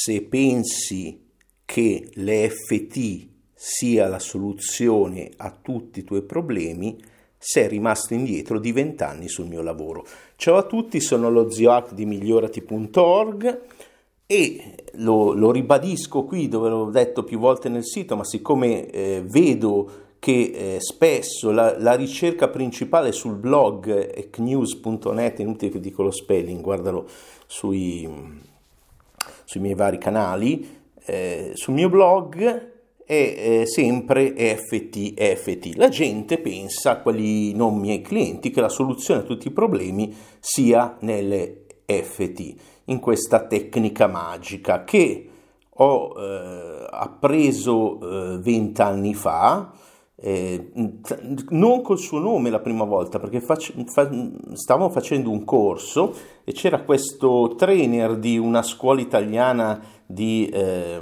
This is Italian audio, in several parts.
se pensi che l'EFT sia la soluzione a tutti i tuoi problemi, sei rimasto indietro di vent'anni sul mio lavoro. Ciao a tutti, sono lo zio di migliorati.org e lo, lo, ribadisco qui dove l'ho detto più volte nel sito, ma siccome eh, vedo che eh, spesso la, la, ricerca principale sul blog è knews.net, inutile che dico lo spelling, guardalo sui, sui miei vari canali, eh, sul mio blog è eh, sempre EFT, EFT. La gente pensa, quelli non miei clienti, che la soluzione a tutti i problemi sia nelle EFT, in questa tecnica magica che ho eh, appreso eh, vent'anni fa, eh, non col suo nome la prima volta, perché fac- fa- stavamo facendo un corso e c'era questo trainer di una scuola italiana di, eh,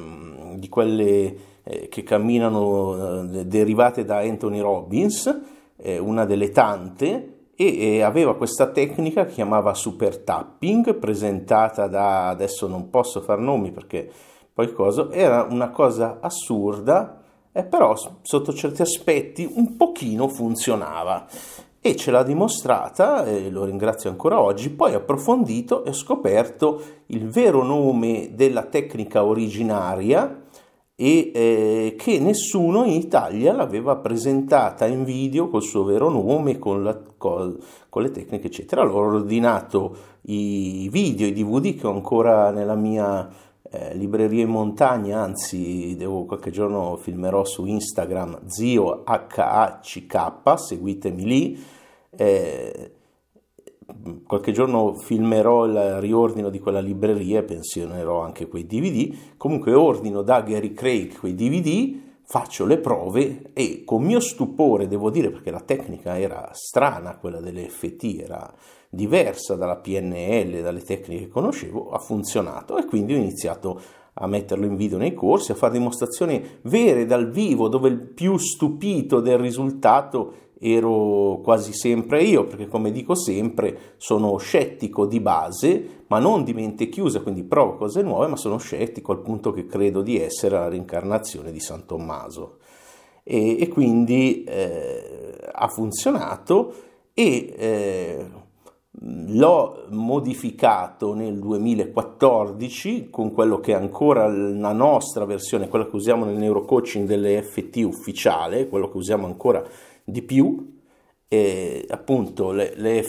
di quelle eh, che camminano eh, derivate da Anthony Robbins, eh, una delle tante, e, aveva questa tecnica che chiamava super tapping, presentata da, adesso non posso far nomi perché poi cosa, era una cosa assurda, eh, però sotto certi aspetti un pochino funzionava e ce l'ha dimostrata, e lo ringrazio ancora oggi, poi approfondito e scoperto il vero nome della tecnica originaria e eh, che nessuno in Italia l'aveva presentata in video col suo vero nome, con, la, con, con le tecniche, eccetera. Allora ho ordinato i video, i DVD che ho ancora nella mia eh, libreria in montagna, anzi devo, qualche giorno filmerò su Instagram zio HACK, seguitemi lì. Eh, qualche giorno filmerò il riordino di quella libreria e pensionerò anche quei DVD. Comunque ordino da Gary Craig quei DVD, faccio le prove e con mio stupore, devo dire, perché la tecnica era strana, quella delle FT era diversa dalla PNL, dalle tecniche che conoscevo, ha funzionato e quindi ho iniziato a metterlo in video nei corsi, a fare dimostrazioni vere dal vivo, dove il più stupito del risultato ero quasi sempre io, perché come dico sempre sono scettico di base, ma non di mente chiusa, quindi provo cose nuove, ma sono scettico al punto che credo di essere la reincarnazione di San Tommaso. E, e quindi eh, ha funzionato e eh, l'ho modificato nel 2014 con quello che è ancora la nostra versione, quella che usiamo nel neurocoaching delle FT ufficiale, quello che usiamo ancora di più, e appunto le, le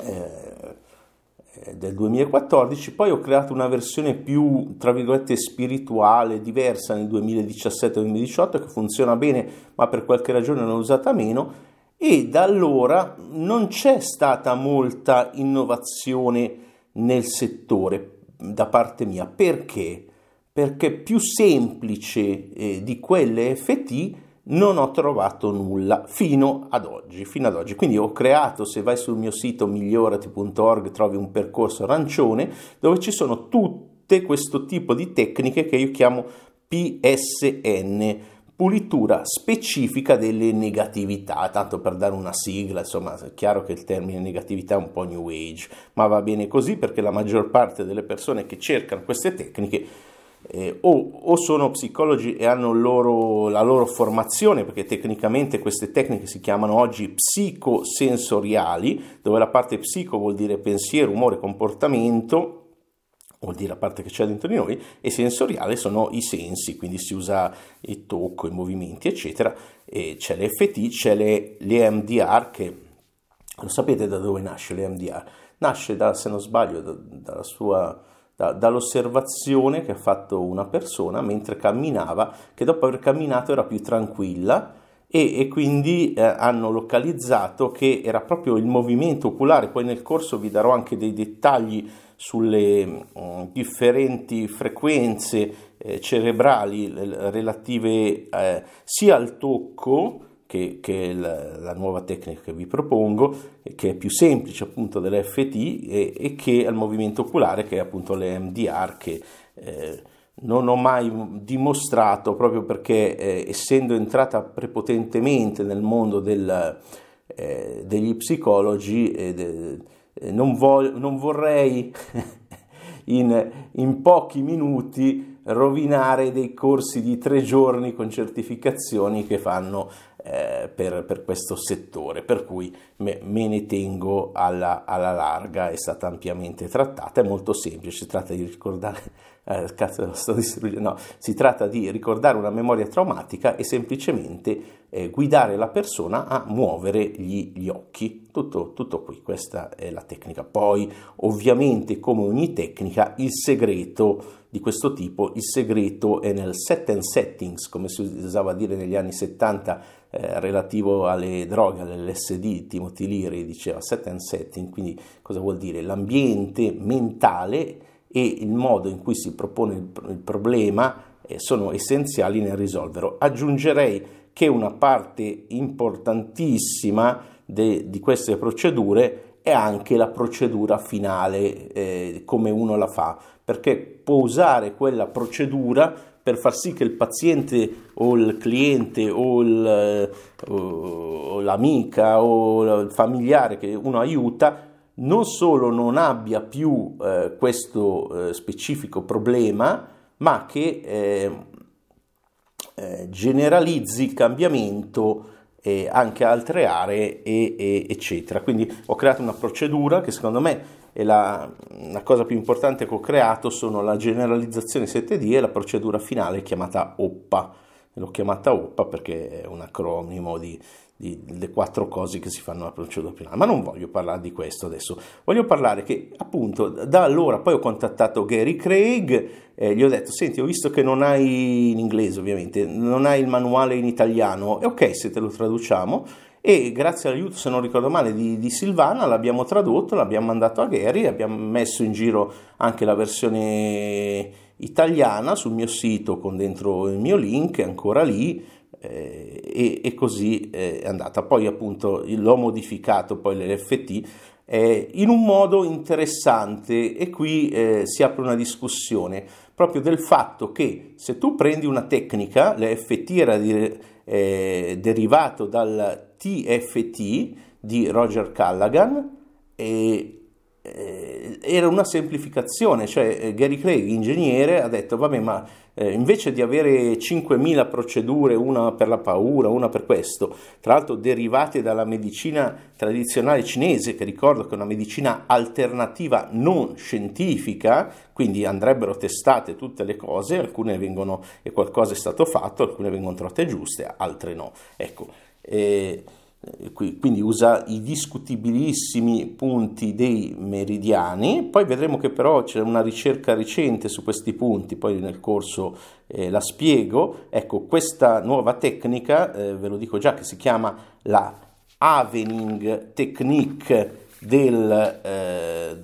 eh, del 2014, poi ho creato una versione più, tra virgolette, spirituale, diversa nel 2017-2018 che funziona bene, ma per qualche ragione l'ho usata meno e da allora non c'è stata molta innovazione nel settore da parte mia. Perché? Perché più semplice eh, di quelle FT non ho trovato nulla fino ad oggi, fino ad oggi. Quindi ho creato, se vai sul mio sito migliorati.org trovi un percorso arancione dove ci sono tutte questo tipo di tecniche che io chiamo PSN, pulitura specifica delle negatività, tanto per dare una sigla, insomma è chiaro che il termine negatività è un po' new age, ma va bene così perché la maggior parte delle persone che cercano queste tecniche eh, o, o, sono psicologi e hanno loro, la loro formazione, perché tecnicamente queste tecniche si chiamano oggi psicosensoriali, dove la parte psico vuol dire pensiero, umore, comportamento, vuol dire la parte che c'è dentro di noi, e sensoriale sono i sensi, quindi si usa il tocco, i movimenti, eccetera, e c'è l'FT, c'è le, l'EMDR che lo sapete da dove nasce l'EMDR? Nasce da, se non sbaglio, da, sua da, dall'osservazione che ha fatto una persona mentre camminava, che dopo aver camminato era più tranquilla e, e quindi eh, hanno localizzato che era proprio il movimento oculare, poi nel corso vi darò anche dei dettagli sulle mm, differenti frequenze eh, cerebrali relative eh, sia al tocco che, che è la, la, nuova tecnica che vi propongo, che è più semplice appunto dell'FT e, e che al movimento oculare che è appunto l'MDR che eh, non ho mai dimostrato proprio perché eh, essendo entrata prepotentemente nel mondo del, eh, degli psicologi de, non, vo- non vorrei in, in pochi minuti rovinare dei corsi di tre giorni con certificazioni che fanno eh, per, per, questo settore, per cui me, me ne tengo alla, alla, larga, è stata ampiamente trattata, è molto semplice, si tratta di ricordare, eh, cazzo, sto no, si tratta di ricordare una memoria traumatica e semplicemente eh, guidare la persona a muovere gli, gli occhi, tutto, tutto qui, questa è la tecnica. Poi ovviamente come ogni tecnica il segreto di questo tipo, il segreto è nel set and settings, come si usava a dire negli anni 70 eh, relativo alle droghe, all'LSD, Timothy Leary diceva set and setting, quindi cosa vuol dire? L'ambiente mentale e il modo in cui si propone il, il problema eh, sono essenziali nel risolverlo. Aggiungerei che una parte importantissima de, di queste procedure è anche la procedura finale, eh, come uno la fa, perché può usare quella procedura per far sì che il paziente o il cliente o, il, o l'amica o il familiare che uno aiuta non solo non abbia più eh, questo eh, specifico problema, ma che eh, eh generalizzi il cambiamento anche a altre aree, e, e, eccetera. Quindi ho creato una procedura che secondo me e la, la, cosa più importante che ho creato sono la generalizzazione 7D e la procedura finale chiamata OPPA. L'ho chiamata OPPA perché è un acronimo di, di, delle quattro cose che si fanno alla procedura finale. Ma non voglio parlare di questo adesso, voglio parlare che appunto da allora poi ho contattato Gary Craig, eh, gli ho detto senti ho visto che non hai in inglese ovviamente, non hai il manuale in italiano, e ok se te lo traduciamo e grazie all'aiuto, se non ricordo male, di, di, Silvana l'abbiamo tradotto, l'abbiamo mandato a Gary, abbiamo messo in giro anche la versione italiana sul mio sito con dentro il mio link, ancora lì eh, e, e, così è andata. Poi appunto l'ho modificato poi l'LFT eh, in un modo interessante e qui eh, si apre una discussione proprio del fatto che se tu prendi una tecnica, l'FT era di, eh, derivato dal TFT di Roger Callaghan e eh, era una semplificazione, cioè eh, Gary Craig, ingegnere, ha detto vabbè ma eh, invece di avere 5.000 procedure, una per la paura, una per questo, tra l'altro derivate dalla medicina tradizionale cinese, che ricordo che è una medicina alternativa non scientifica, quindi andrebbero testate tutte le cose, alcune vengono, e qualcosa è stato fatto, alcune vengono trovate giuste, altre no. Ecco, eh, quindi usa i discutibilissimi punti dei meridiani, poi vedremo che però c'è una ricerca recente su questi punti, poi nel corso eh, la spiego. Ecco, questa nuova tecnica, eh, ve lo dico già, che si chiama la Avening Technique del, eh,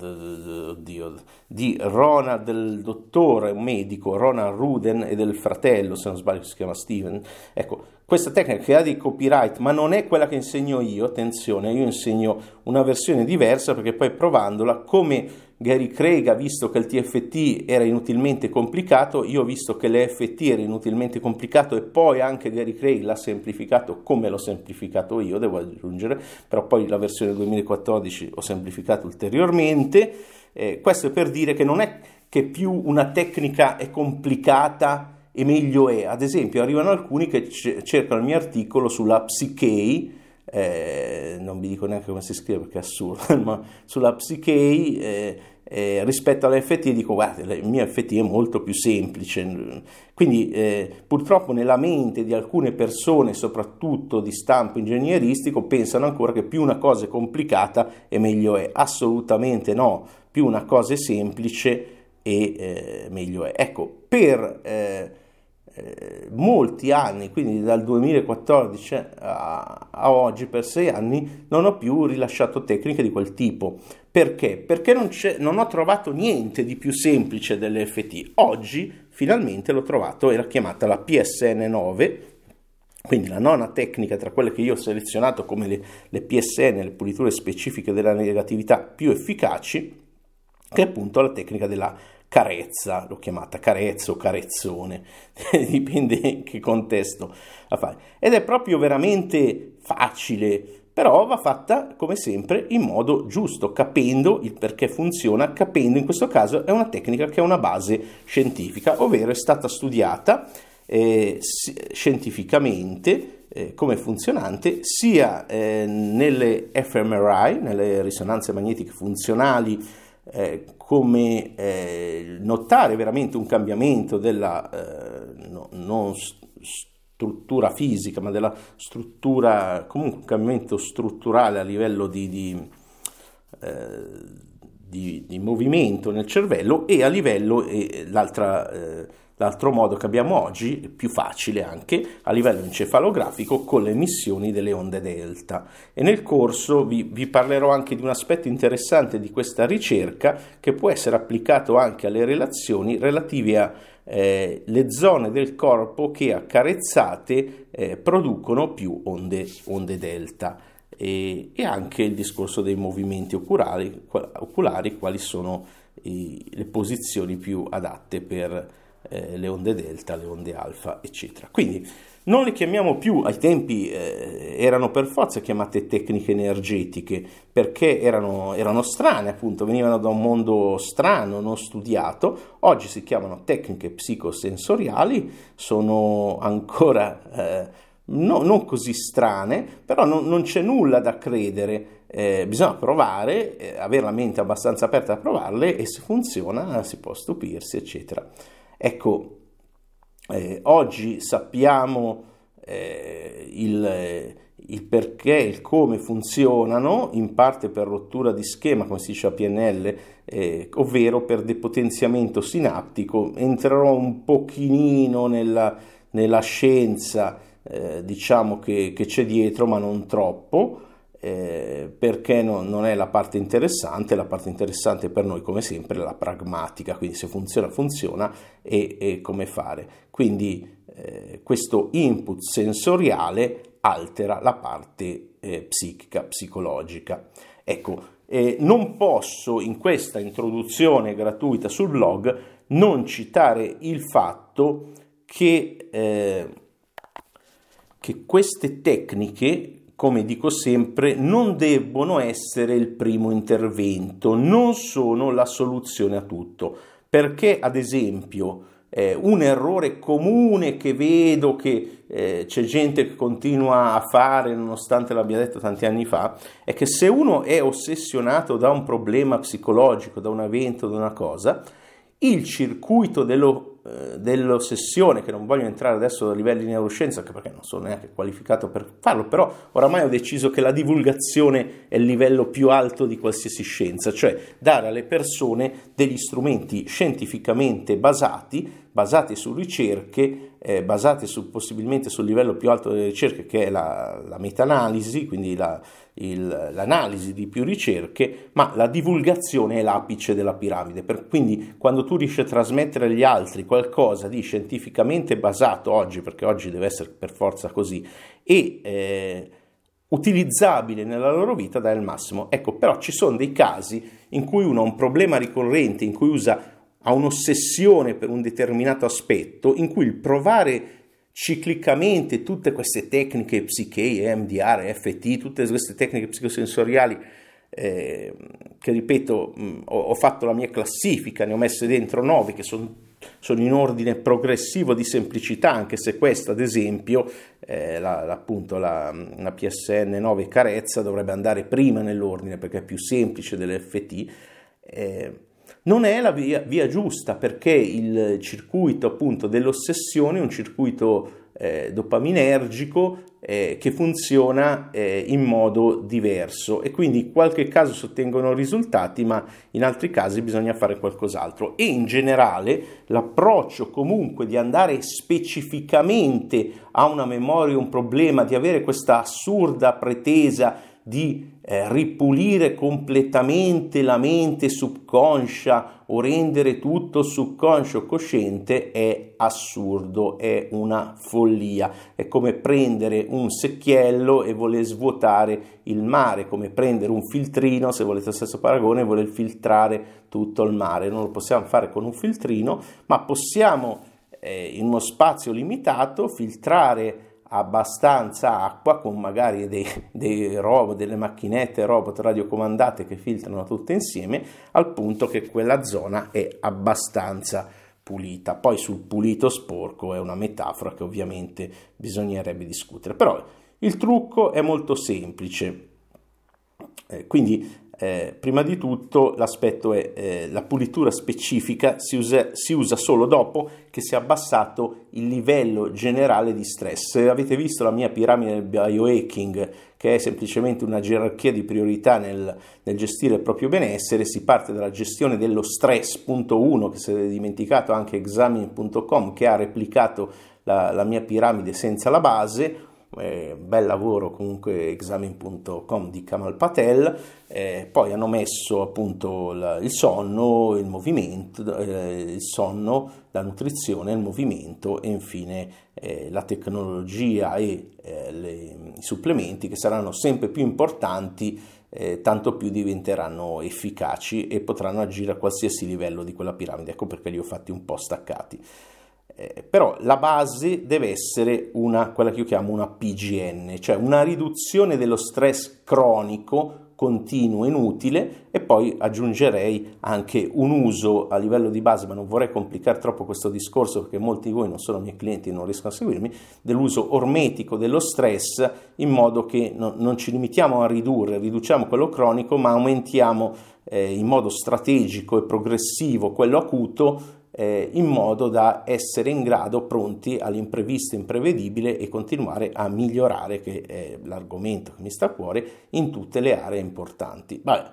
oddio, di Ronald, del dottore, un medico, Ronald Ruden e del fratello, se non sbaglio si chiama Steven. Ecco, questa tecnica che ha di copyright, ma non è quella che insegno io, attenzione, io insegno una versione diversa perché poi provandola, come Gary Craig ha visto che il TFT era inutilmente complicato, io ho visto che l'EFT era inutilmente complicato e poi anche Gary Craig l'ha semplificato come l'ho semplificato io, devo aggiungere, però poi la versione 2014 ho semplificato ulteriormente. Eh, questo è per dire che non è che più una tecnica è complicata e meglio è. Ad esempio, arrivano alcuni che c- cercano il mio articolo sulla psiche, eh, non vi dico neanche come si scrive perché è assurdo, ma sulla psiche eh, eh, rispetto all'FT dico guarda il mio FT è molto più semplice quindi eh, purtroppo nella mente di alcune persone soprattutto di stampo ingegneristico pensano ancora che più una cosa è complicata e meglio è. Assolutamente no. Più una cosa è semplice e eh, meglio è. Ecco per eh, molti anni, quindi dal 2014 a, a, oggi per sei anni, non ho più rilasciato tecniche di quel tipo. Perché? Perché non, non ho trovato niente di più semplice dell'FT. Oggi finalmente l'ho trovato, era chiamata la PSN 9, quindi la nona tecnica tra quelle che io ho selezionato come le, le PSN, le puliture specifiche della negatività più efficaci, che è appunto la tecnica della carezza, l'ho chiamata carezza o carezzone, dipende in che contesto la fai. Ed è proprio veramente facile però va fatta come sempre in modo giusto, capendo il perché funziona, capendo in questo caso è una tecnica che ha una base scientifica, ovvero è stata studiata eh, scientificamente eh, come funzionante sia eh, nelle fMRI, nelle risonanze magnetiche funzionali, eh, come eh, notare veramente un cambiamento della eh, no, non struttura fisica, ma della struttura, comunque un cambiamento strutturale a livello di, di, eh, di, di movimento nel cervello e a livello, eh, l'altra L'altro modo che abbiamo oggi, più facile anche, a livello encefalografico con le emissioni delle onde delta. E nel corso vi, vi, parlerò anche di un aspetto interessante di questa ricerca che può essere applicato anche alle relazioni relative alle eh, zone del corpo che accarezzate eh, producono più onde, onde delta. E, e, anche il discorso dei movimenti oculari, oculari quali sono i, le posizioni più adatte per eh, le onde delta, le onde alfa, eccetera. Quindi non le chiamiamo più, ai tempi eh, erano per forza chiamate tecniche energetiche, perché erano, erano, strane, appunto, venivano da un mondo strano, non studiato, oggi si chiamano tecniche psicosensoriali, sono ancora eh, no, non così strane, però non, non c'è nulla da credere. Eh, bisogna provare, eh, avere la mente abbastanza aperta a provarle e se funziona si può stupirsi, eccetera. Ecco, eh, oggi sappiamo eh, il, il, perché, il come funzionano, in parte per rottura di schema, come si dice a PNL, eh, ovvero per depotenziamento sinaptico. Entrerò un pochino nella, nella scienza, eh, diciamo che, che c'è dietro, ma non troppo eh, perché no, non è la parte interessante, la parte interessante per noi come sempre è la pragmatica, quindi se funziona funziona e, e come fare. Quindi eh, questo input sensoriale altera la parte eh, psichica, psicologica. Ecco, non posso in questa introduzione gratuita sul blog non citare il fatto che, eh, che queste tecniche come dico sempre, non debbono essere il primo intervento, non sono la soluzione a tutto, perché ad esempio eh, un errore comune che vedo che eh, c'è gente che continua a fare, nonostante l'abbia detto tanti anni fa, è che se uno è ossessionato da un problema psicologico, da un evento, da una cosa, il circuito dello eh, dell'ossessione, che non voglio entrare adesso a livelli di neuroscienza, anche perché non sono neanche qualificato per farlo, però oramai ho deciso che la divulgazione è il livello più alto di qualsiasi scienza, cioè dare alle persone degli strumenti scientificamente basati, basati su ricerche, eh, basati su, possibilmente sul livello più alto delle ricerche, che è la, la meta-analisi, quindi la, il, l'analisi di più ricerche, ma la divulgazione è l'apice della piramide. Per, quindi quando tu riesci a trasmettere agli altri qualcosa di scientificamente basato oggi, perché oggi deve essere per forza così, e eh, utilizzabile nella loro vita, dai il massimo. Ecco, però ci sono dei casi in cui uno ha un problema ricorrente, in cui usa ha un'ossessione per un determinato aspetto, in cui il provare ciclicamente tutte queste tecniche psiche, MDR, FT, tutte queste tecniche psicosensoriali eh, che ripeto mh, ho, ho, fatto la mia classifica, ne ho messe dentro nove che son, sono in ordine progressivo di semplicità, anche se questa ad esempio, eh, la, appunto la, la, PSN 9 carezza dovrebbe andare prima nell'ordine perché è più semplice dell'FT. Eh, non è la via, via giusta perché il circuito appunto dell'ossessione è un circuito eh, dopaminergico eh, che funziona eh, in modo diverso. E quindi in qualche caso si ottengono risultati ma in altri casi bisogna fare qualcos'altro. E in generale l'approccio comunque di andare specificamente a una memoria un problema di avere questa assurda pretesa di eh, ripulire completamente la mente subconscia o rendere tutto subconscio cosciente è assurdo, è una follia. È come prendere un secchiello e voler svuotare il mare, come prendere un filtrino, se volete lo stesso paragone, e voler filtrare tutto il mare. Non lo possiamo fare con un filtrino, ma possiamo eh, in uno spazio limitato filtrare abbastanza acqua con magari dei, dei robot, delle macchinette robot radiocomandate che filtrano tutte insieme al punto che quella zona è abbastanza pulita. Poi sul pulito sporco è una metafora che ovviamente bisognerebbe discutere, però il trucco è molto semplice. Eh, quindi eh, prima di tutto l'aspetto è eh, la pulitura specifica si usa, si usa, solo dopo che si è abbassato il livello generale di stress. Se avete visto la mia piramide del biohacking, che è semplicemente una gerarchia di priorità nel, nel gestire il proprio benessere, si parte dalla gestione dello stress, punto 1, che si è dimenticato anche examine.com, che ha replicato la, la mia piramide senza la base eh, bel lavoro comunque examen.com di Kamal Patel, eh, poi hanno messo appunto la, il sonno, il movimento, eh, il sonno, la nutrizione, il movimento e infine eh, la tecnologia e eh, le, i supplementi che saranno sempre più importanti eh, tanto più diventeranno efficaci e potranno agire a qualsiasi livello di quella piramide. Ecco perché li ho fatti un po' staccati. Eh, però la base deve essere una, quella che io chiamo una PGN, cioè una riduzione dello stress cronico continuo inutile e poi aggiungerei anche un uso a livello di base, ma non vorrei complicare troppo questo discorso perché molti di voi non sono miei clienti e non riescono a seguirmi, dell'uso ormetico dello stress in modo che no, non ci limitiamo a ridurre, riduciamo quello cronico, ma aumentiamo eh, in modo strategico e progressivo quello acuto eh, in modo da essere in grado, pronti all'imprevisto imprevedibile e continuare a migliorare, che è l'argomento che mi sta a cuore, in tutte le aree importanti. Vabbè,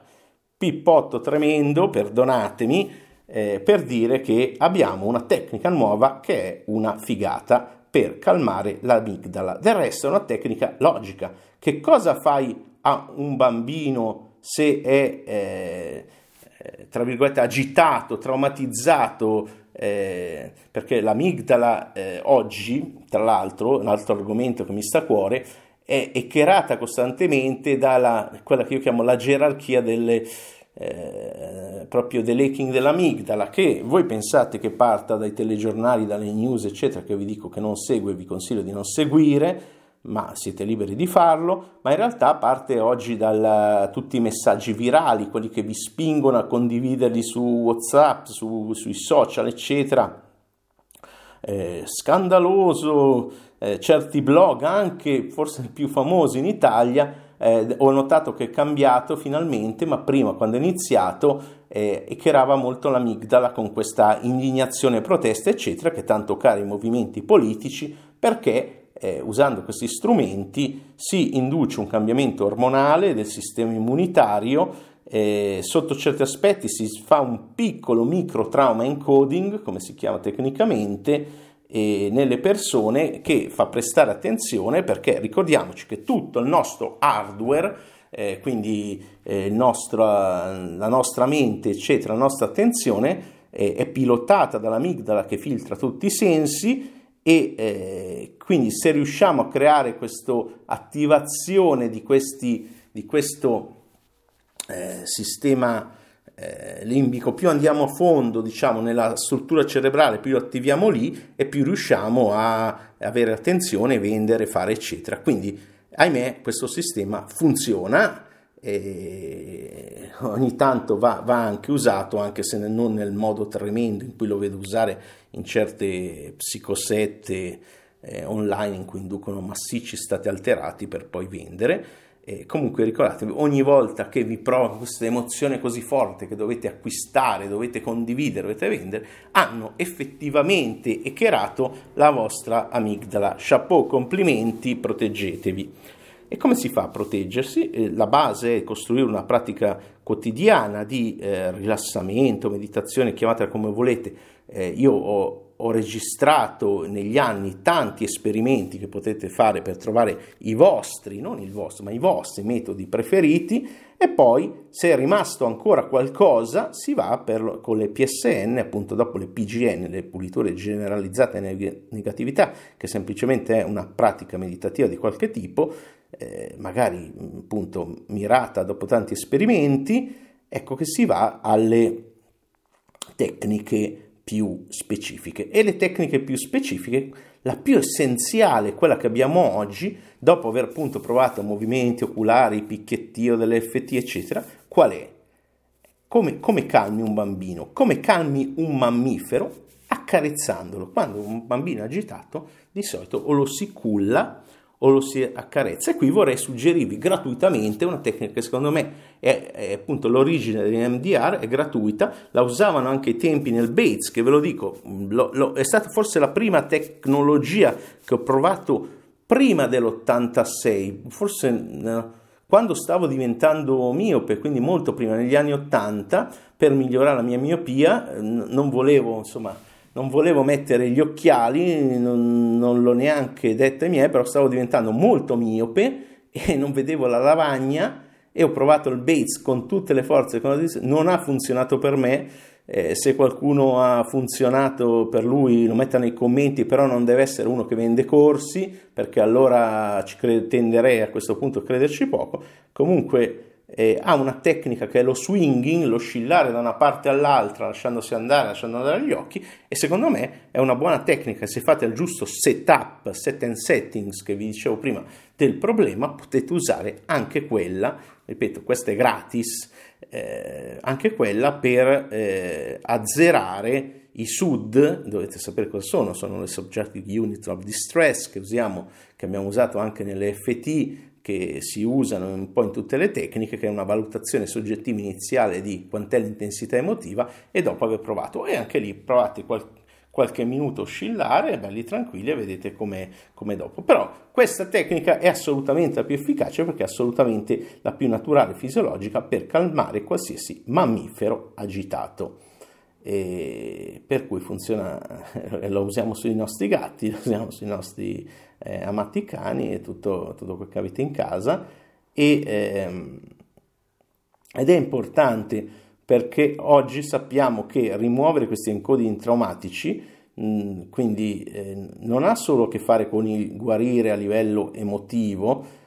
pippotto tremendo, perdonatemi, eh, per dire che abbiamo una tecnica nuova che è una figata per calmare l'amigdala. Del resto è una tecnica logica. Che cosa fai a un bambino se è... Eh, eh, tra virgolette, agitato, traumatizzato, eh, perché l'amigdala eh, oggi, tra l'altro, un altro argomento che mi sta a cuore, è eccherata costantemente dalla quella che io chiamo la gerarchia delle, eh, proprio dell'hacking dell'amigdala, che voi pensate che parta dai telegiornali, dalle news, eccetera, che vi dico che non segue vi consiglio di non seguire, ma siete liberi di farlo, ma in realtà parte oggi da tutti i messaggi virali, quelli che vi spingono a condividerli su WhatsApp, su, sui social, eccetera. Eh, scandaloso, eh, certi blog, anche forse i più famosi in Italia, eh, ho notato che è cambiato finalmente, ma prima quando è iniziato eh, eccherava molto l'amigdala con questa indignazione protesta, eccetera, che tanto cari i movimenti politici, perché eh, usando questi strumenti si induce un cambiamento ormonale del sistema immunitario, eh, sotto certi aspetti si fa un piccolo micro trauma encoding, come si chiama tecnicamente, nelle persone che fa prestare attenzione perché ricordiamoci che tutto il nostro hardware, eh, quindi eh, nostro, la nostra mente, eccetera, la nostra attenzione eh, è pilotata dall'amigdala che filtra tutti i sensi e eh, quindi se riusciamo a creare questa attivazione di, questi, di questo eh, sistema eh, limbico, più andiamo a fondo diciamo, nella struttura cerebrale, più attiviamo lì e più riusciamo a avere attenzione, vendere, fare eccetera. Quindi ahimè questo sistema funziona e ogni tanto va, va, anche usato, anche se non nel modo tremendo in cui lo vedo usare in certe psicosette eh, online in cui inducono massicci stati alterati per poi vendere. E comunque ricordatevi, ogni volta che vi provo questa emozione così forte che dovete acquistare, dovete condividere, dovete vendere, hanno effettivamente echerato la vostra amigdala. Chapeau, complimenti, proteggetevi. E come si fa a proteggersi? Eh, la base è costruire una pratica quotidiana di eh, rilassamento, meditazione, chiamatela come volete. Eh, io ho, ho, registrato negli anni tanti esperimenti che potete fare per trovare i vostri, non il vostro, ma i vostri metodi preferiti e poi se è rimasto ancora qualcosa si va per, con le PSN, appunto dopo le PGN, le puliture generalizzate negatività, che semplicemente è una pratica meditativa di qualche tipo, eh, magari appunto mirata dopo tanti esperimenti, ecco che si va alle tecniche più specifiche. E le tecniche più specifiche la più essenziale, quella che abbiamo oggi, dopo aver appunto provato movimenti oculari, picchiettio dell'FT, eccetera, qual è? Come, come calmi un bambino? Come calmi un mammifero? Accarezzandolo. Quando un bambino è agitato, di solito o lo si culla o lo si accarezza. E qui vorrei suggerirvi gratuitamente una tecnica che secondo me è, è appunto l'origine dell'MDR, è gratuita, la usavano anche ai tempi nel Bates, che ve lo dico, lo, lo, è stata forse la prima tecnologia che ho provato prima dell'86, forse... No, quando stavo diventando miope, quindi molto prima, negli anni 80, per migliorare la mia miopia, non volevo, insomma, non volevo mettere gli occhiali, non, non l'ho neanche detto ai miei, però stavo diventando molto miope e non vedevo la lavagna e ho provato il Bates con tutte le forze, non ha funzionato per me. Eh, se qualcuno ha funzionato per lui lo metta nei commenti, però non deve essere uno che vende corsi, perché allora ci cre- tenderei a questo punto a crederci poco. Comunque eh, ha una tecnica che è lo swinging, lo oscillare da una parte all'altra lasciandosi andare, lasciando andare gli occhi e secondo me è una buona tecnica. Se fate il giusto setup, set and settings che vi dicevo prima del problema potete usare anche quella, ripeto questa è gratis, eh, anche quella per eh, azzerare i SUD, dovete sapere cosa sono, sono le Subjective Unit of Distress che usiamo, che abbiamo usato anche nelle FT che si usano un po' in tutte le tecniche, che è una valutazione soggettiva iniziale di quant'è l'intensità emotiva e dopo aver provato. E anche lì provate qual- qualche minuto oscillare, belli tranquilli e vedete com'è, com'è dopo. Però questa tecnica è assolutamente la più efficace perché è assolutamente la più naturale fisiologica per calmare qualsiasi mammifero agitato. E per cui funziona, lo usiamo sui nostri gatti, lo usiamo sui nostri eh, amati cani e tutto, tutto quel che avete in casa. E, ehm, ed è importante perché oggi sappiamo che rimuovere questi encoding traumatici mh, mm, quindi eh, non ha solo a che fare con il guarire a livello emotivo,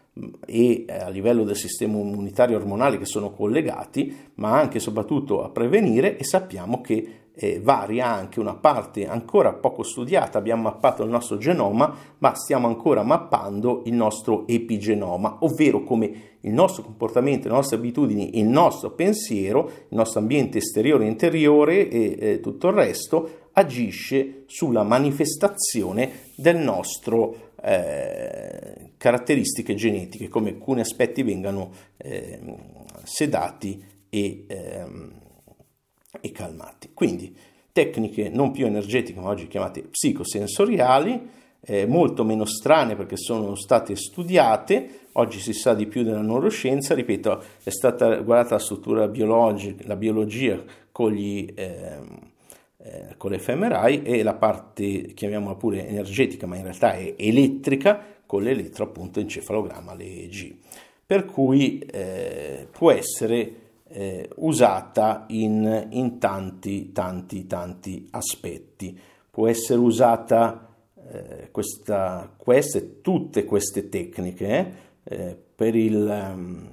e eh, a livello del sistema immunitario ormonale che sono collegati, ma anche e soprattutto a prevenire e sappiamo che eh, varia anche una parte ancora poco studiata, abbiamo mappato il nostro genoma, ma stiamo ancora mappando il nostro epigenoma, ovvero come il nostro comportamento, le nostre abitudini, il nostro pensiero, il nostro ambiente esteriore e interiore e eh, tutto il resto agisce sulla manifestazione del nostro eh, caratteristiche genetiche, come alcuni aspetti vengano eh, sedati e, ehm, e, calmati. Quindi tecniche non più energetiche, ma oggi chiamate psicosensoriali, eh, molto meno strane perché sono state studiate, oggi si sa di più della neuroscienza, ripeto, è stata guardata la struttura biologica, la biologia con gli... Ehm, eh, con l'FMRI e la parte, chiamiamola pure energetica, ma in realtà è elettrica, con l'elettro appunto encefalogramma, l'EEG. Per cui eh, può essere eh, usata in, in, tanti, tanti, tanti aspetti. Può essere usata eh, questa, queste, tutte queste tecniche eh, per il... Um,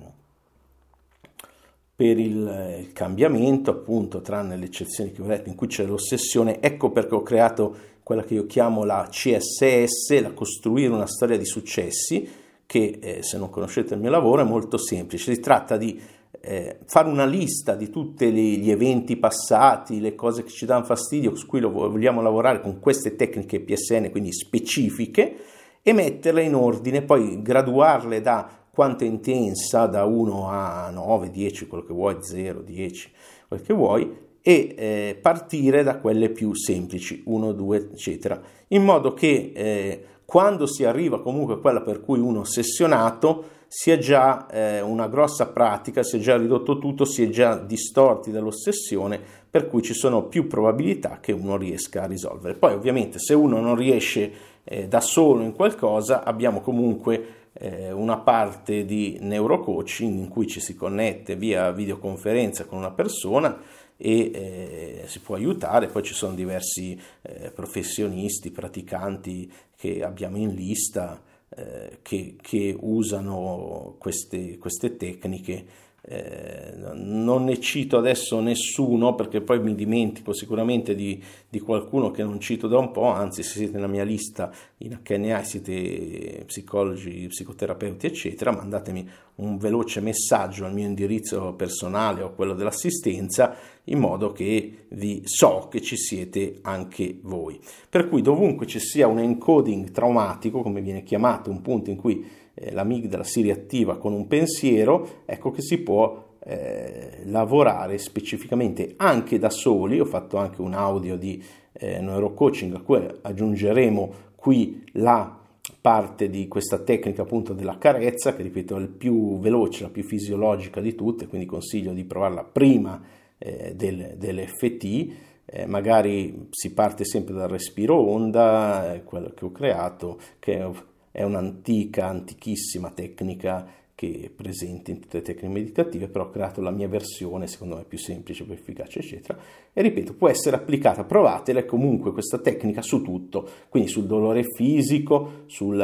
per il, il, cambiamento, appunto, tranne le eccezioni che ho detto in cui c'è l'ossessione. Ecco perché ho creato quella che io chiamo la CSS, la costruire una storia di successi, che eh, se non conoscete il mio lavoro è molto semplice. Si tratta di eh, fare una lista di tutti gli eventi passati, le cose che ci danno fastidio, su cui vogliamo lavorare con queste tecniche PSN, quindi specifiche, e metterle in ordine, poi graduarle da quanto è intensa da 1 a 9, 10, quello che vuoi, 0, 10, quello che vuoi, e eh, partire da quelle più semplici, 1, 2, eccetera, in modo che eh, quando si arriva comunque a quella per cui uno è ossessionato, sia già eh, una grossa pratica, si è già ridotto tutto, si è già distorti dall'ossessione, per cui ci sono più probabilità che uno riesca a risolvere. Poi ovviamente se uno non riesce eh, da solo in qualcosa, abbiamo comunque eh, una parte di neurocoaching in cui ci si connette via videoconferenza con una persona e eh, si può aiutare, poi ci sono diversi eh, professionisti, praticanti che abbiamo in lista eh, che, che, usano queste, queste tecniche eh, non ne cito adesso nessuno perché poi mi dimentico sicuramente di, di, qualcuno che non cito da un po', anzi se siete nella mia lista in HNA siete psicologi, psicoterapeuti eccetera, mandatemi un veloce messaggio al mio indirizzo personale o quello dell'assistenza in modo che vi so che ci siete anche voi. Per cui dovunque ci sia un encoding traumatico, come viene chiamato, un punto in cui l'amigdala si riattiva con un pensiero, ecco che si può eh, lavorare specificamente anche da soli. Ho fatto anche un audio di eh, neurocoaching a cui aggiungeremo qui la parte di questa tecnica appunto della carezza che ripeto è il più veloce, la più fisiologica di tutte, quindi consiglio di provarla prima eh, del, dell'FT. Eh, magari si parte sempre dal respiro onda, eh, quello che ho creato, che è un'antica, antichissima tecnica che è presente in tutte le tecniche meditative, però ho creato la mia versione, secondo me più semplice, più efficace, eccetera. E ripeto, può essere applicata, provatela comunque questa tecnica su tutto, quindi sul dolore fisico, sul,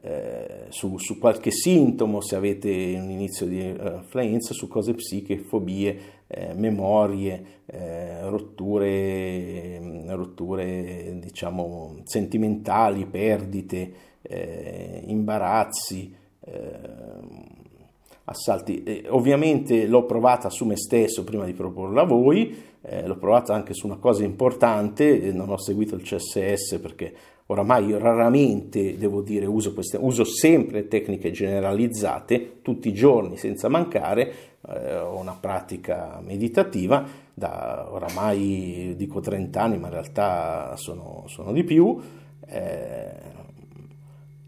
eh, su, su, qualche sintomo, se avete un inizio di influenza, su cose psiche, fobie, eh, memorie, eh, rotture, rotture, diciamo, sentimentali, perdite, eh, imbarazzi, eh, assalti. Ovviamente l'ho provata su me stesso prima di proporla a voi, eh, l'ho provata anche su una cosa importante, non ho seguito il CSS perché oramai raramente, devo dire, uso, queste, uso sempre tecniche generalizzate, tutti i giorni senza mancare, eh, una pratica meditativa da oramai dico 30 anni, ma in realtà sono, sono di più. Eh,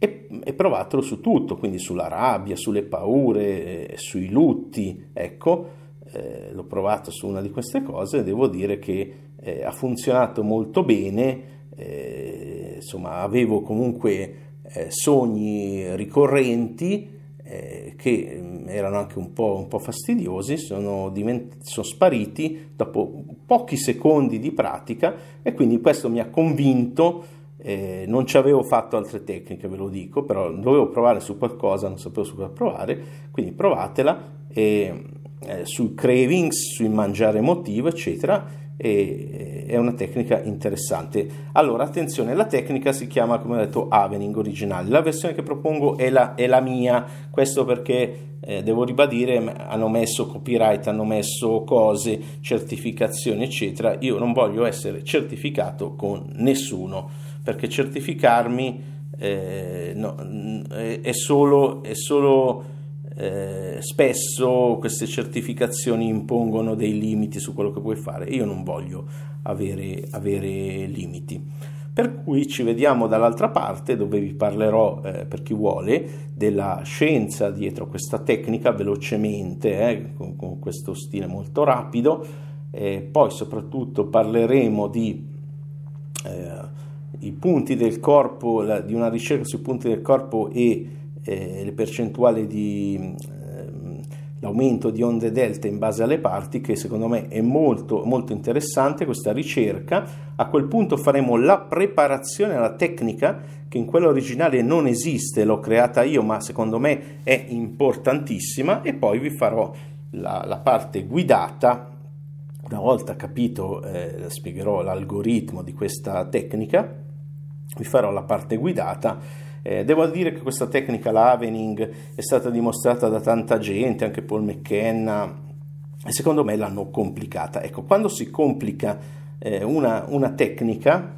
e, e provatelo su tutto, quindi sulla rabbia, sulle paure, sui lutti, ecco, eh, l'ho provato su una di queste cose e devo dire che eh, ha funzionato molto bene, eh, insomma avevo comunque eh, sogni ricorrenti eh, che mm, erano anche un po', un po fastidiosi, sono, divent- sono spariti dopo pochi secondi di pratica e quindi questo mi ha convinto eh, non ci avevo fatto altre tecniche, ve lo dico, però dovevo provare su qualcosa, non sapevo su cosa provare, quindi provatela e, eh, sui cravings, sul mangiare emotivo, eccetera. E, è una tecnica interessante. Allora, attenzione, la tecnica si chiama, come ho detto, Avening originale. La versione che propongo è la, è la mia, questo perché eh, devo ribadire, hanno messo copyright, hanno messo cose, certificazioni, eccetera. Io non voglio essere certificato con nessuno perché certificarmi eh, no, è solo, è solo eh, spesso queste certificazioni impongono dei limiti su quello che puoi fare. Io non voglio avere, avere limiti. Per cui ci vediamo dall'altra parte dove vi parlerò, eh, per chi vuole, della scienza dietro questa tecnica velocemente, eh, con, con, questo stile molto rapido. poi soprattutto parleremo di eh, i punti del corpo, la, di una ricerca sui punti del corpo e eh, le percentuali di eh, l'aumento di onde delta in base alle parti, che secondo me è molto, molto interessante questa ricerca. A quel punto faremo la preparazione alla tecnica, che in quella originale non esiste, l'ho creata io, ma secondo me è importantissima, e poi vi farò la, la parte guidata. Una volta capito, eh, spiegherò l'algoritmo di questa tecnica vi farò la parte guidata. Eh, devo dire che questa tecnica, la Avening, è stata dimostrata da tanta gente, anche Paul McKenna, e secondo me l'hanno complicata. Ecco, quando si complica eh, una, una, tecnica,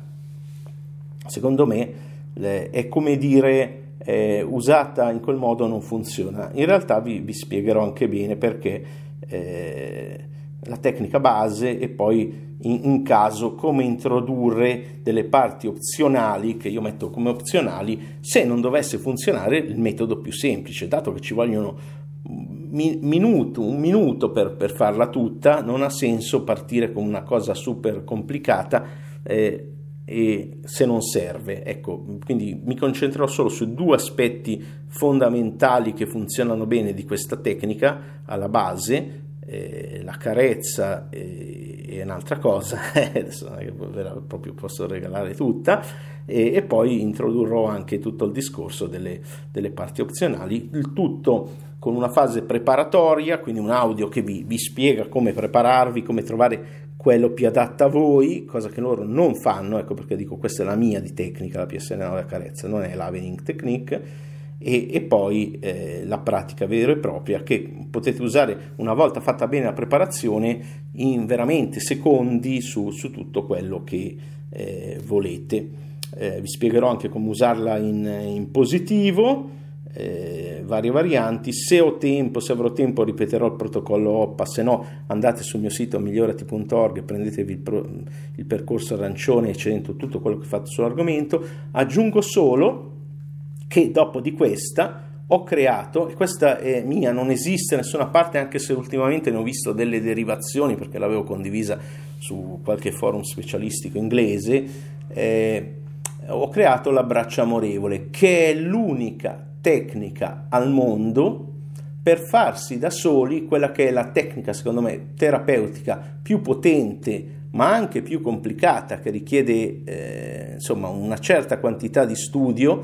secondo me eh, è come dire eh, usata in quel modo non funziona. In realtà vi, vi spiegherò anche bene perché eh, la tecnica base e poi in, in, caso come introdurre delle parti opzionali che io metto come opzionali se non dovesse funzionare il metodo più semplice, dato che ci vogliono mi, minuto, un minuto per, per, farla tutta, non ha senso partire con una cosa super complicata eh, e se non serve. Ecco, quindi mi concentrerò solo su due aspetti fondamentali che funzionano bene di questa tecnica alla base eh, la carezza eh, è un'altra cosa, adesso non è che ve la proprio posso regalare tutta, e, e poi introdurrò anche tutto il discorso delle, delle parti opzionali, il tutto con una fase preparatoria, quindi un audio che vi, vi spiega come prepararvi, come trovare quello più adatto a voi, cosa che loro non fanno, ecco perché dico questa è la mia di tecnica, la PSN9 carezza, non è l'Avening Technique, e, e poi eh, la pratica vera e propria che potete usare una volta fatta bene la preparazione in veramente secondi su, su tutto quello che eh, volete. Eh, vi spiegherò anche come usarla in, in positivo eh, varie varianti. Se ho tempo, se avrò tempo, ripeterò il protocollo OPPA, se no andate sul mio sito migliorati.org prendetevi il, pro, il percorso arancione e c'è tutto quello che ho sull'argomento. Aggiungo solo che dopo di questa ho creato, e questa è mia, non esiste da nessuna parte, anche se ultimamente ne ho visto delle derivazioni perché l'avevo condivisa su qualche forum specialistico inglese, eh, ho creato l'abbraccio amorevole, che è l'unica tecnica al mondo per farsi da soli quella che è la tecnica, secondo me, terapeutica più potente ma anche più complicata, che richiede eh, insomma una certa quantità di studio,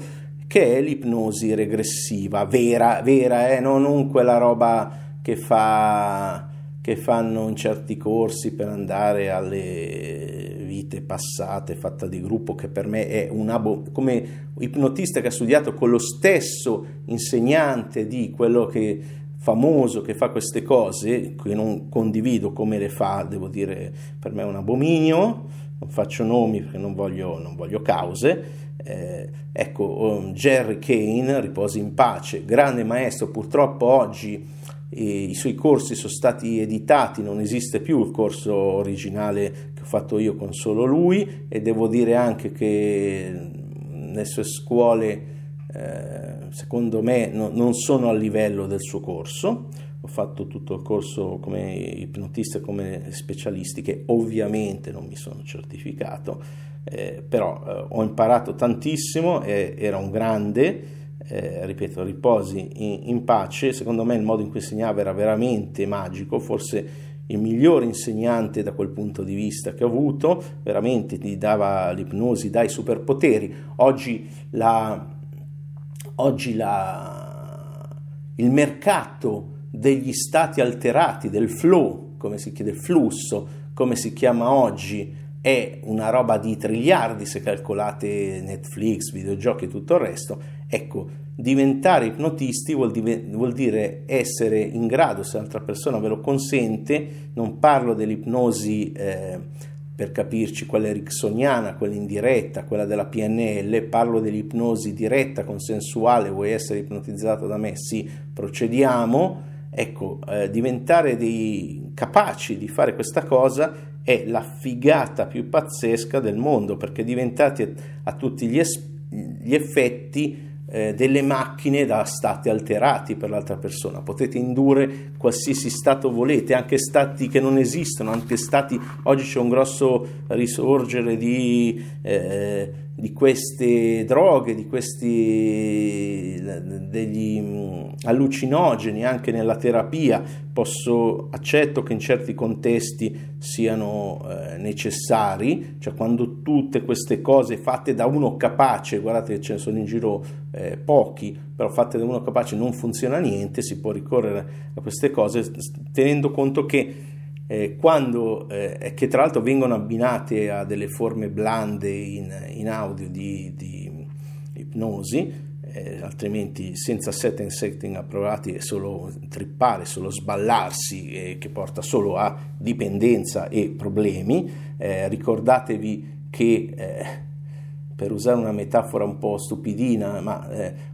che è l'ipnosi regressiva, vera, vera eh? non quella roba che, fa, che fanno in certi corsi per andare alle vite passate, fatta di gruppo, che per me è una bo- come ipnotista che ha studiato con lo stesso insegnante di quello che famoso che fa queste cose, che non condivido come le fa, devo dire, per me è un abominio, non faccio nomi perché non voglio, non voglio cause. Eh, ecco, um, Jerry Kane, riposi in pace, grande maestro, purtroppo oggi i suoi corsi sono stati editati, non esiste più il corso originale che ho fatto io con solo lui e devo dire anche che le sue scuole eh, secondo me no, non sono a livello del suo corso. Ho fatto tutto il corso come ipnotista come specialistiche ovviamente non mi sono certificato eh, però eh, ho imparato tantissimo era un grande eh, ripeto, riposi in, in, pace, secondo me il modo in cui insegnava era veramente magico, forse il migliore insegnante da quel punto di vista che ho avuto, veramente ti dava l'ipnosi dai superpoteri. Oggi, la, oggi la, il mercato degli stati alterati, del flow, come si chiede, flusso, come si chiama oggi, è una roba di triliardi se calcolate Netflix, videogiochi e tutto il resto. Ecco, diventare ipnotisti vuol, div- vuol, dire essere in grado, se l'altra persona ve lo consente, non parlo dell'ipnosi eh, per capirci quella ericksoniana, quella indiretta, quella della PNL, parlo dell'ipnosi diretta, consensuale, vuoi essere ipnotizzato da me? Sì, procediamo. Ecco, eh, diventare dei capaci di fare questa cosa è la figata più pazzesca del mondo perché diventate a tutti gli, es- gli effetti eh, delle macchine da stati alterati per l'altra persona. Potete indurre qualsiasi stato volete, anche stati che non esistono, anche stati. Oggi c'è un grosso risorgere di. Eh, di queste droghe, di questi degli mm, allucinogeni anche nella terapia, posso, accetto che in certi contesti siano eh, necessari, cioè quando tutte queste cose fatte da uno capace, guardate che ce ne sono in giro eh, pochi, però fatte da uno capace non funziona niente, si può ricorrere a queste cose tenendo conto che eh, quando, eh, che tra l'altro vengono abbinate a delle forme blande in, in audio di, di ipnosi, eh, altrimenti senza set and setting approvati è solo trippare, solo sballarsi, eh, che porta solo a dipendenza e problemi. Eh, ricordatevi che, eh, per usare una metafora un po' stupidina, ma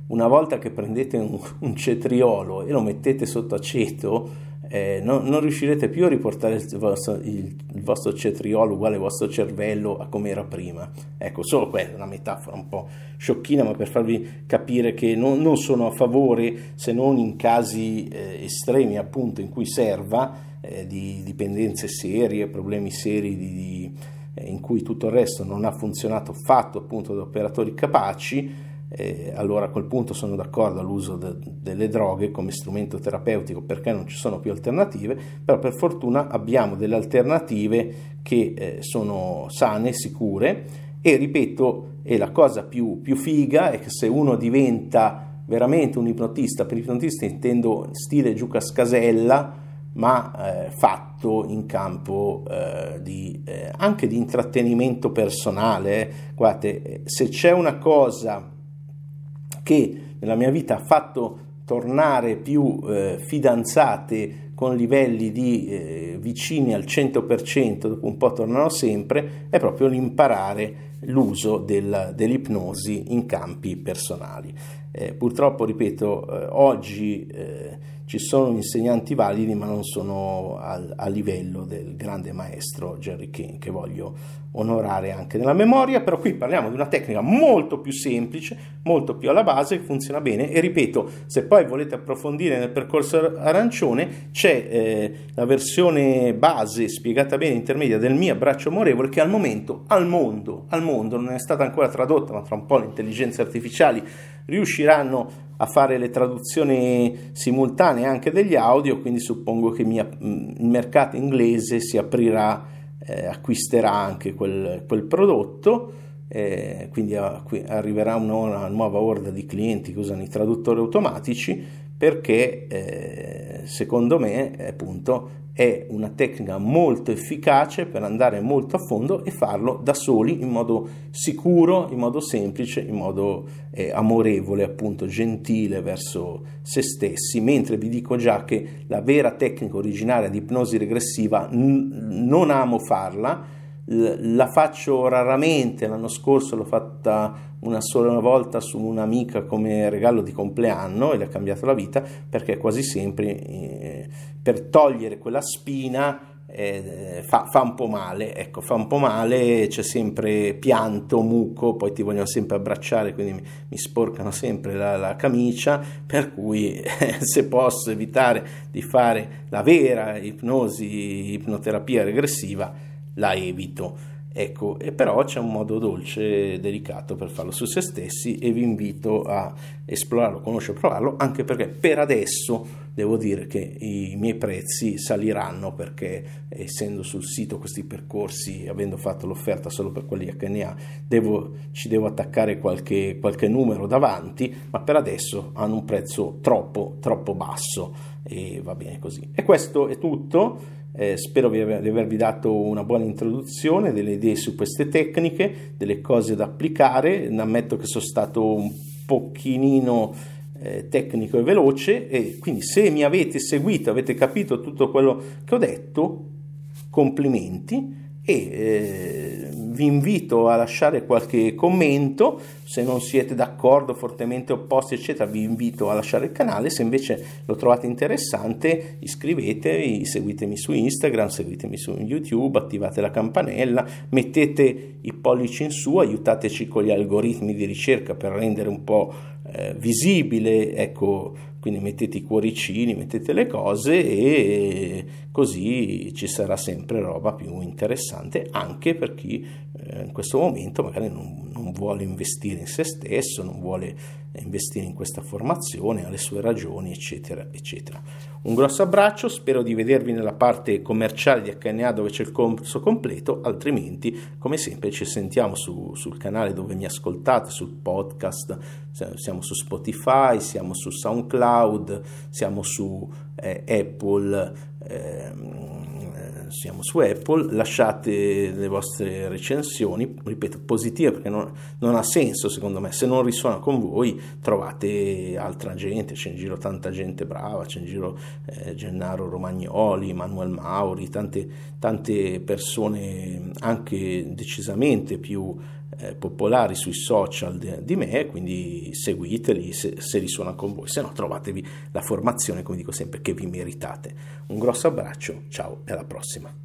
una volta che prendete un, un cetriolo e lo mettete sotto aceto, eh, non, non, riuscirete più a riportare il vostro, il, il vostro, cetriolo uguale al vostro cervello a come era prima. Ecco, solo quella, una metafora un po' sciocchina, ma per farvi capire che non, non sono a favore, se non in casi eh, estremi, appunto, in cui serva, eh, di dipendenze serie, problemi seri di, di, eh, in cui tutto il resto non ha funzionato fatto appunto da operatori capaci, eh, allora a quel punto sono d'accordo all'uso de- delle droghe come strumento terapeutico perché non ci sono più alternative, però per fortuna abbiamo delle alternative che eh, sono sane, sicure e ripeto, e la cosa più, più figa è che se uno diventa veramente un ipnotista, per ipnotista intendo stile Giuca Scasella, ma eh, fatto in campo eh, di, eh, anche di intrattenimento personale. Guardate, eh, se c'è una cosa che nella mia vita ha fatto tornare più eh, fidanzate con livelli di eh, vicini al 100%, dopo un po' tornano sempre, è proprio l'imparare l'uso del, dell'ipnosi in campi personali. Eh, purtroppo, ripeto, eh, oggi eh, ci sono insegnanti validi, ma non sono al, a livello del grande maestro Jerry King, che voglio onorare anche nella memoria, però qui parliamo di una tecnica molto più semplice, molto più alla base, che funziona bene. E ripeto, se poi volete approfondire nel percorso arancione, c'è eh, la versione base spiegata bene intermedia del mio abbraccio amorevole che al momento al mondo, al mondo non è stata ancora tradotta, ma tra un po' le intelligenze artificiali riusciranno a fare le traduzioni simultanee anche degli audio, quindi suppongo che mia, il mercato inglese si aprirà, eh, acquisterà anche quel, quel prodotto, eh, quindi a, arriverà una, nuova orda di clienti che usano i traduttori automatici perché eh, secondo me appunto è una tecnica molto efficace per andare molto a fondo e farlo da soli in modo sicuro, in modo semplice, in modo eh, amorevole, appunto gentile verso se stessi, mentre vi dico già che la vera tecnica originaria di ipnosi regressiva n- non amo farla, l- la faccio raramente, l'anno scorso l'ho fatta una sola volta su un'amica come regalo di compleanno e le ha cambiato la vita perché quasi sempre eh, per togliere quella spina eh, fa, fa, un po' male, ecco, fa un po' male, c'è sempre pianto, muco, poi ti vogliono sempre abbracciare, quindi mi, mi sporcano sempre la, la, camicia, per cui eh, se posso evitare di fare la vera ipnosi, ipnoterapia regressiva, la evito. Ecco, però c'è un modo dolce e delicato per farlo su se stessi e vi invito a esplorarlo, conoscerlo, provarlo, anche perché per adesso devo dire che i miei prezzi saliranno perché essendo sul sito questi percorsi, avendo fatto l'offerta solo per quelli HNA, devo, ci devo attaccare qualche, qualche numero davanti, ma per adesso hanno un prezzo troppo, troppo basso e va bene così. E questo è tutto. Eh, spero di avervi dato una buona introduzione, delle idee su queste tecniche, delle cose da applicare. Ammetto che sono stato un pochino eh, tecnico e veloce e quindi se mi avete seguito, avete capito tutto quello che ho detto, complimenti e eh, vi invito a lasciare qualche commento se non siete d'accordo, fortemente opposti eccetera vi invito a lasciare il canale se invece lo trovate interessante iscrivetevi, seguitemi su Instagram seguitemi su YouTube, attivate la campanella mettete i pollici in su aiutateci con gli algoritmi di ricerca per rendere un po' eh, visibile ecco quindi mettete i cuoricini, mettete le cose e così ci sarà sempre roba più interessante anche per chi eh, in questo momento magari non, non vuole investire in se stesso, non vuole investire in questa formazione, ha le sue ragioni, eccetera, eccetera. Un grosso abbraccio, spero di vedervi nella parte commerciale di HNA dove c'è il corso completo, altrimenti, come sempre, ci sentiamo su, sul canale dove mi ascoltate, sul podcast, siamo su Spotify, siamo su SoundCloud, siamo su eh, Apple. Eh, siamo su Apple, lasciate le vostre recensioni, ripeto, positive perché non, non, ha senso secondo me, se non risuona con voi trovate altra gente, c'è in giro tanta gente brava, c'è in giro eh, Gennaro Romagnoli, Manuel Mauri, tante, tante persone anche decisamente più eh, popolari sui social de, di me, quindi seguiteli se, se risuona con voi, se no trovatevi la formazione, come dico sempre, che vi meritate. Un grosso abbraccio, ciao e alla prossima.